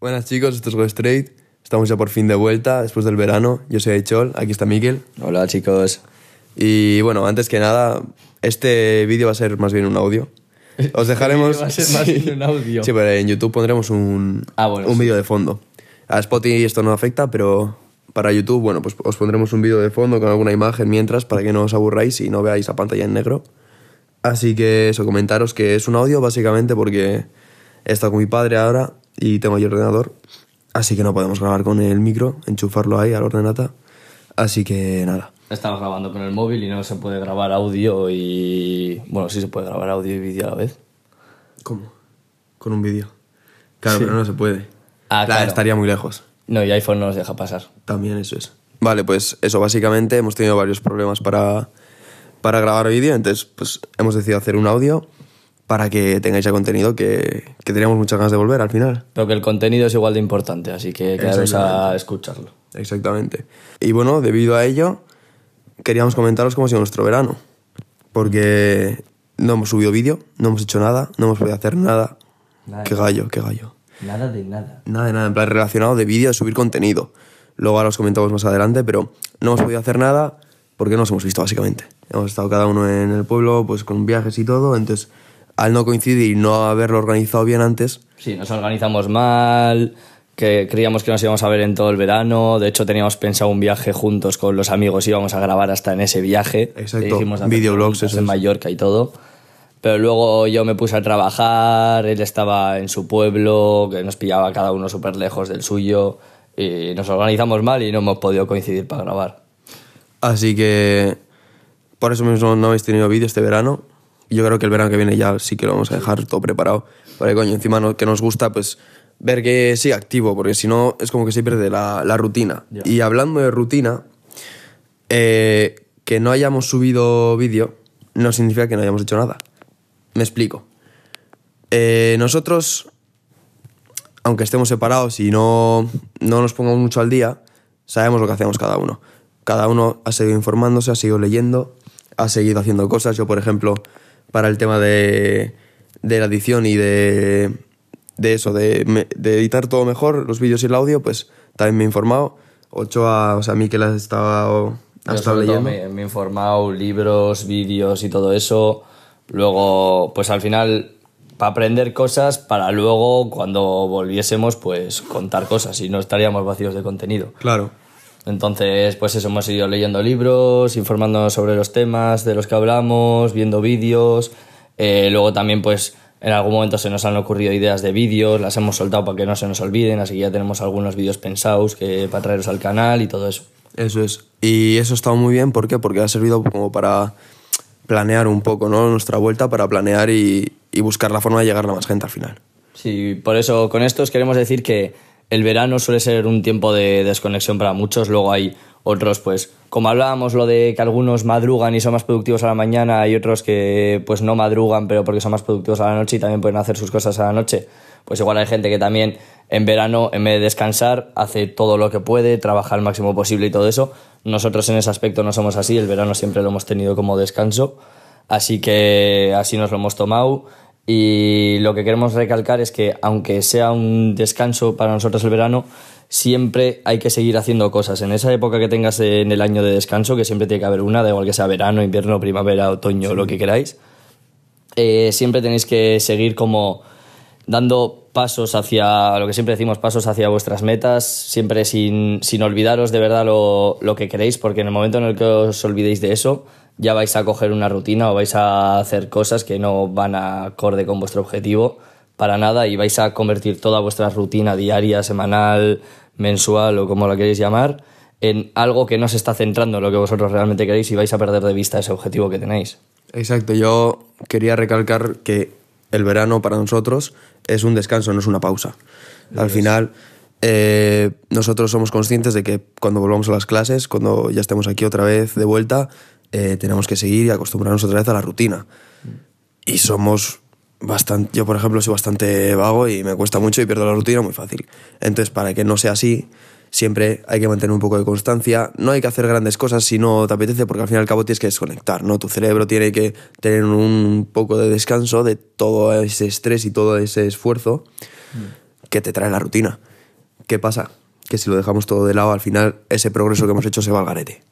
Buenas chicos, esto es Go Straight. Estamos ya por fin de vuelta después del verano. Yo soy Aichol, aquí está Miquel. Hola chicos. Y bueno, antes que nada, este vídeo va a ser más bien un audio. Os dejaremos. Este Va a ser más Sí. bien un audio. Sí, pero en YouTube pondremos un, Ah, bueno, un sí. vídeo de fondo. A Spotify esto no afecta, pero para YouTube, bueno, pues os pondremos un vídeo de fondo con alguna imagen mientras para que no os aburráis y no veáis la pantalla en negro. Así que eso, comentaros que es un audio básicamente porque he estado con mi padre ahora y tengo ahí el ordenador. Así que no podemos grabar con el micro, enchufarlo ahí al ordenata. Así que nada. Estamos grabando con el móvil y no se puede grabar audio y... Bueno, sí se puede grabar audio y vídeo a la vez. ¿Cómo? Con un vídeo. Claro, pero no se puede. Ah, La- claro. Estaría muy lejos. No, y iPhone no nos deja pasar. También eso es. Vale, pues eso básicamente hemos tenido varios problemas para, para grabar vídeo, entonces pues hemos decidido hacer un audio para que tengáis ya contenido que, que teníamos muchas ganas de volver al final. Pero que el contenido es igual de importante, así que quedaros a escucharlo. Exactamente. Y bueno, debido a ello, queríamos comentaros cómo ha sido nuestro verano. Porque no hemos subido vídeo, no hemos hecho nada, no hemos podido hacer nada. Nada. Qué gallo, qué gallo. Nada de nada. Nada de nada, en plan relacionado de vídeo, de subir contenido. Luego ahora os comentamos más adelante, pero no hemos podido hacer nada porque no nos hemos visto básicamente. Hemos estado cada uno en el pueblo, pues con viajes y todo, entonces al no coincidir y no haberlo organizado bien antes, Sí, nos organizamos mal, que creíamos que nos íbamos a ver en todo el verano. De hecho, teníamos pensado un viaje juntos con los amigos, íbamos a grabar hasta en ese viaje. Exacto, videoblogs, en es. Mallorca y todo. Pero luego yo me puse a trabajar, él estaba en su pueblo, que nos pillaba cada uno súper lejos del suyo. Y nos organizamos mal y no hemos podido coincidir para grabar. así que por eso mismo no habéis tenido vídeo este verano. Yo creo que el verano que viene ya sí que lo vamos a dejar todo preparado. Porque coño, encima no- que nos gusta pues ver que sigue activo, porque si no es como que se pierde la, la rutina. Y hablando de rutina, eh, que no hayamos subido vídeo no significa que no hayamos hecho nada. Me explico. Eh, nosotros, aunque estemos separados y no, no nos pongamos mucho al día, sabemos lo que hacemos cada uno. Cada uno ha seguido informándose, ha seguido leyendo, ha seguido haciendo cosas. Yo, por ejemplo, para el tema de, de la edición y de, de eso, de, de editar todo mejor, los vídeos y el audio, pues también me he informado. Ochoa, o sea, Miquel ha estado, ha estado leyendo. Me, me he informado, libros, vídeos y todo eso. Luego, pues al final, para aprender cosas, para luego, cuando volviésemos, pues contar cosas y no estaríamos vacíos de contenido. Claro. Entonces, pues eso, hemos ido leyendo libros, informándonos sobre los temas de los que hablamos, viendo vídeos. Eh, luego también, pues, en algún momento se nos han ocurrido ideas de vídeos, las hemos soltado para que no se nos olviden, así que ya tenemos algunos vídeos pensados que, para traeros al canal y todo eso. Eso es. Y eso ha estado muy bien, ¿por qué? Porque ha servido como para planear un poco, ¿no? Nuestra vuelta, para planear y, y buscar la forma de llegar a más gente al final. Sí, por eso con esto os queremos decir que el verano suele ser un tiempo de desconexión para muchos, luego hay otros, pues, como hablábamos, lo de que algunos madrugan y son más productivos a la mañana, hay otros que pues no madrugan, pero porque son más productivos a la noche y también pueden hacer sus cosas a la noche. Pues igual hay gente que también en verano, en vez de descansar, hace todo lo que puede, trabaja al máximo posible y todo eso. Nosotros en ese aspecto no somos así, el verano siempre lo hemos tenido como descanso, así que así nos lo hemos tomado. Y lo que queremos recalcar es que aunque sea un descanso para nosotros el verano, siempre hay que seguir haciendo cosas. En esa época que tengas en el año de descanso, que siempre tiene que haber una, da igual que sea verano, invierno, primavera, otoño, lo que queráis, eh, siempre tenéis que seguir como dando pasos hacia, lo que siempre decimos, pasos hacia vuestras metas, siempre sin, sin olvidaros de verdad lo, lo que queréis, porque en el momento en el que os olvidéis de eso, ya vais a coger una rutina o vais a hacer cosas que no van a acorde con vuestro objetivo para nada y vais a convertir toda vuestra rutina diaria, semanal, mensual o como la queréis llamar, en algo que no se está centrando en lo que vosotros realmente queréis y vais a perder de vista ese objetivo que tenéis. Exacto, yo quería recalcar que el verano para nosotros es un descanso, no es una pausa. Al final, eh, nosotros somos conscientes de que cuando volvamos a las clases, cuando ya estemos aquí otra vez de vuelta, eh, tenemos que seguir y acostumbrarnos otra vez a la rutina. Y somos bastante, yo por ejemplo soy bastante vago y me cuesta mucho y pierdo la rutina muy fácil. Entonces, para que no sea así, siempre hay que mantener un poco de constancia. No hay que hacer grandes cosas si no te apetece, porque al fin y al cabo tienes que desconectar, ¿no? Tu cerebro tiene que tener un poco de descanso de todo ese estrés y todo ese esfuerzo que te trae la rutina. ¿qué pasa? Que si lo dejamos todo de lado, al final ese progreso que hemos hecho se va al garete.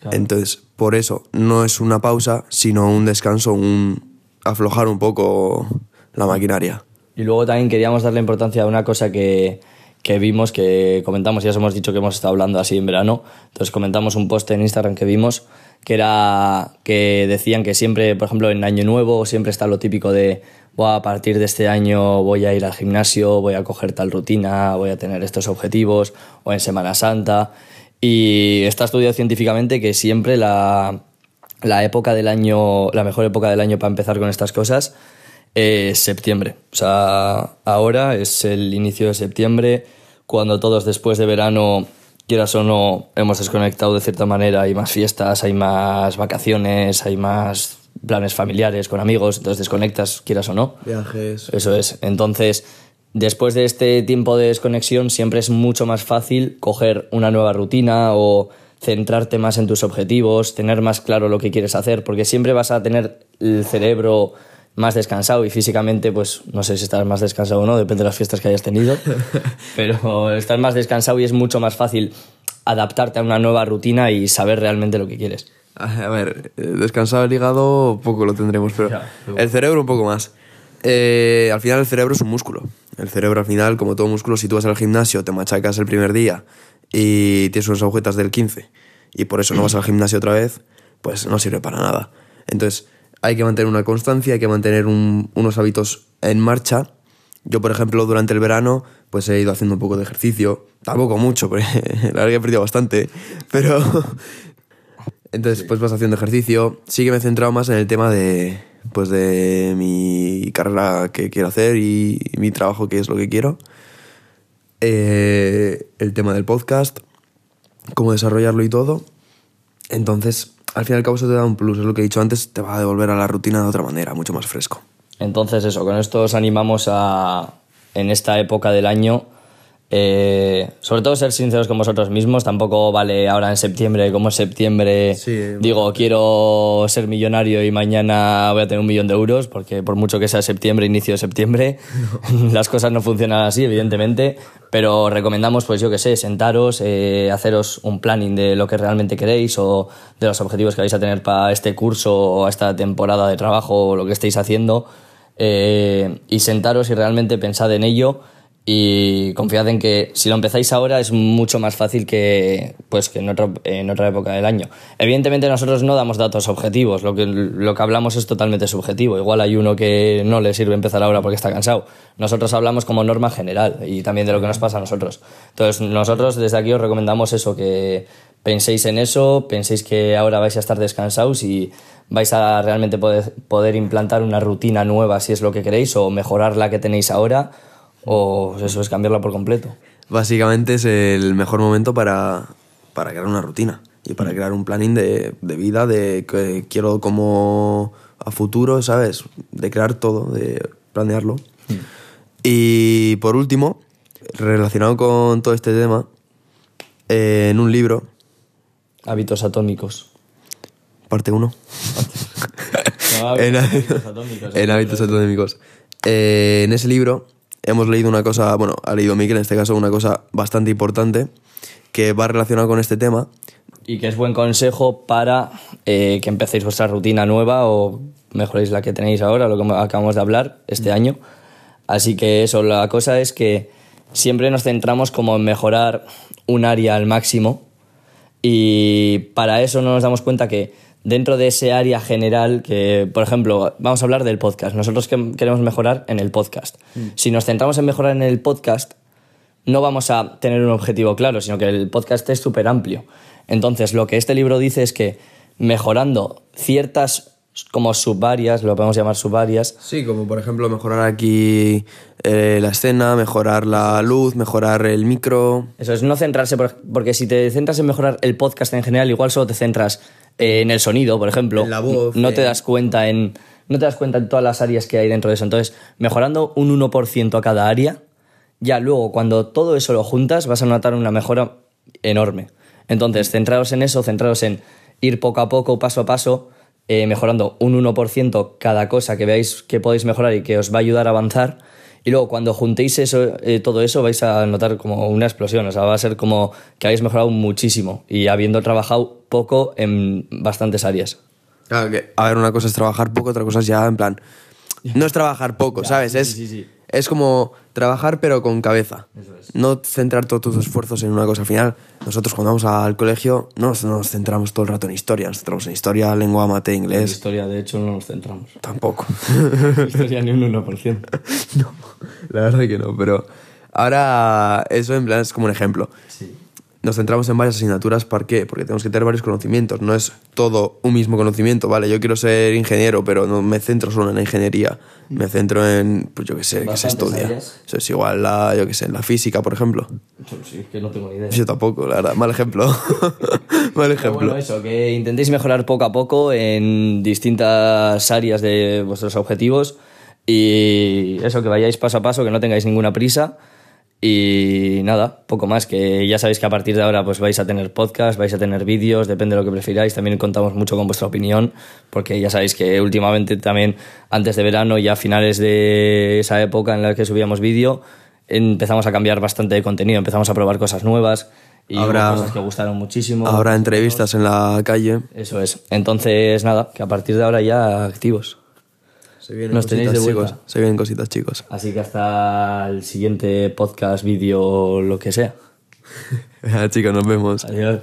Claro. Entonces, por eso, no es una pausa, sino un descanso, un aflojar un poco la maquinaria. Y luego también queríamos darle importancia a una cosa que, que vimos, que comentamos, ya os hemos dicho que hemos estado hablando así en verano, entonces comentamos un post en Instagram que vimos, que era que decían que siempre, por ejemplo, en Año Nuevo siempre está lo típico de, "Buah, a partir de este año voy a ir al gimnasio, voy a coger tal rutina, voy a tener estos objetivos, o en Semana Santa. Y está estudiado científicamente que siempre la, la época del año, la mejor época del año para empezar con estas cosas es septiembre. O sea, ahora es el inicio de septiembre, cuando todos después de verano, quieras o no, hemos desconectado de cierta manera, hay más fiestas, hay más vacaciones, hay más planes familiares con amigos, entonces desconectas, quieras o no. Viajes. Eso es. Entonces, después de este tiempo de desconexión, siempre es mucho más fácil coger una nueva rutina o centrarte más en tus objetivos, tener más claro lo que quieres hacer, porque siempre vas a tener el cerebro más descansado y físicamente, pues no sé si estás más descansado o no, depende de las fiestas que hayas tenido, pero estás más descansado y es mucho más fácil adaptarte a una nueva rutina y saber realmente lo que quieres. A ver, descansado el hígado poco lo tendremos, pero el cerebro un poco más. Eh, al final el cerebro es un músculo. El cerebro al final, como todo músculo, si tú vas al gimnasio, te machacas el primer día y tienes unas agujetas del 15 y por eso no vas al gimnasio otra vez, pues no sirve para nada. Entonces hay que mantener una constancia, hay que mantener un- unos hábitos en marcha. Yo, por ejemplo, durante el verano, pues he ido haciendo un poco de ejercicio. Tampoco mucho, porque la verdad que he perdido bastante. Pero entonces, pues vas haciendo ejercicio. Sí que me he centrado más en el tema de, pues de mi carrera que quiero hacer y, mi trabajo que es lo que quiero. Eh, el tema del podcast, cómo desarrollarlo y todo. Entonces, al fin y al cabo eso te da un plus. Es lo que he dicho antes, te va a devolver a la rutina de otra manera, mucho más fresco. Entonces eso, con esto os animamos a, en esta época del año, eh, sobre todo ser sinceros con vosotros mismos, tampoco vale ahora en septiembre, como es septiembre, Sí, digo, quiero ser millonario y mañana voy a tener un millón de euros, porque por mucho que sea septiembre, inicio de septiembre, las cosas no funcionan así, evidentemente, pero recomendamos, pues yo que sé, sentaros, eh, haceros un planning de lo que realmente queréis o de los objetivos que vais a tener para este curso o esta temporada de trabajo o lo que estéis haciendo eh, y sentaros y realmente pensad en ello y confiad en que si lo empezáis ahora es mucho más fácil que, pues, que en, otro- en otra época del año. Evidentemente nosotros no damos datos objetivos, lo que, lo que hablamos es totalmente subjetivo. Igual hay uno que no le sirve empezar ahora porque está cansado. Nosotros hablamos como norma general y también de lo que nos pasa a nosotros. Entonces nosotros desde aquí os recomendamos eso, que penséis en eso, penséis que ahora vais a estar descansados y vais a realmente poder, poder implantar una rutina nueva si es lo que queréis o mejorar la que tenéis ahora o pues eso es cambiarla por completo. Básicamente es el mejor momento para, para crear una rutina y para crear un planning de, de vida, de que quiero como a futuro, ¿sabes? De crear todo, de planearlo. Y por último, relacionado con todo este tema, eh, en un libro, Hábitos atómicos. parte 1, No, en, hábitos atómicos. en hábitos atómicos. Eh, en ese libro hemos leído una cosa, bueno, ha leído Miguel en este caso una cosa bastante importante que va relacionado con este tema. Y que es buen consejo para eh, que empecéis vuestra rutina nueva o mejoréis la que tenéis ahora, lo que acabamos de hablar este año. Así que eso, la cosa es que siempre nos centramos como en mejorar un área al máximo y para eso no nos damos cuenta que dentro de ese área general, que por ejemplo, vamos a hablar del podcast, nosotros que- queremos mejorar en el podcast. Si nos centramos en mejorar en el podcast, no vamos a tener un objetivo claro, sino que el podcast es súper amplio. Entonces, lo que este libro dice es que mejorando ciertas como subáreas, lo podemos llamar subáreas, Sí, como por ejemplo mejorar aquí eh, la escena, mejorar la luz, mejorar el micro. Eso es no centrarse, por- porque si te centras en mejorar el podcast en general, igual solo te centras eh, en el sonido, por ejemplo. En la voz, No te en- das cuenta en. No te das cuenta en todas las áreas que hay dentro de eso. Entonces, mejorando un 1% a cada área, ya luego, cuando todo eso lo juntas, vas a notar una mejora enorme. Entonces, centraos en eso, centraos en ir poco a poco, paso a paso, eh, mejorando un 1% cada cosa que veáis que podéis mejorar y que os va a ayudar a avanzar. Y luego cuando juntéis eso, eh, todo eso vais a notar como una explosión, o sea, va a ser como que habéis mejorado muchísimo y habiendo trabajado poco en bastantes áreas. Claro que, a ver, una cosa es trabajar poco, otra cosa es ya en plan. No es trabajar poco, ¿sabes? sí, es, sí, sí. Es como trabajar pero con cabeza. Eso es. No centrar todos tus esfuerzos en una cosa. Al final, nosotros cuando vamos al colegio no nos, no nos centramos todo el rato en historia. Nos centramos en historia, lengua, mate, En inglés. historia, de hecho, no nos centramos. Tampoco. historia ni un 1%. no, la verdad que no. Pero ahora eso en plan es como un ejemplo. Sí. Nos centramos en varias asignaturas. ¿Por qué? Porque tenemos que tener varios conocimientos. No es todo un mismo conocimiento, ¿vale? Yo quiero ser ingeniero, pero no me centro solo en la ingeniería. Me centro en, pues yo qué sé, que se estudia. áreas. Eso es igual, la, yo qué sé, en la física, por ejemplo. Sí, que no tengo ni idea. Yo tampoco, la verdad. Mal ejemplo. Mal ejemplo. bueno, eso, que intentéis mejorar poco a poco en distintas áreas de vuestros objetivos y eso, que vayáis paso a paso, que no tengáis ninguna prisa y nada, poco más, que ya sabéis que a partir de ahora pues vais a tener podcast, vais a tener vídeos, depende de lo que prefiráis, también contamos mucho con vuestra opinión, porque ya sabéis que últimamente también antes de verano y a finales de esa época en la que subíamos vídeo, empezamos a cambiar bastante de contenido, empezamos a probar cosas nuevas y Habrá- cosas que gustaron muchísimo. Habrá entrevistas en la calle. Eso es. Entonces, nada, que a partir de ahora ya activos. Se vienen Nos tenéis cositas, de vuelta. chicos. Se vienen cositas, chicos. Así que hasta el siguiente podcast, vídeo, lo que sea. chicos, nos vemos. Adiós.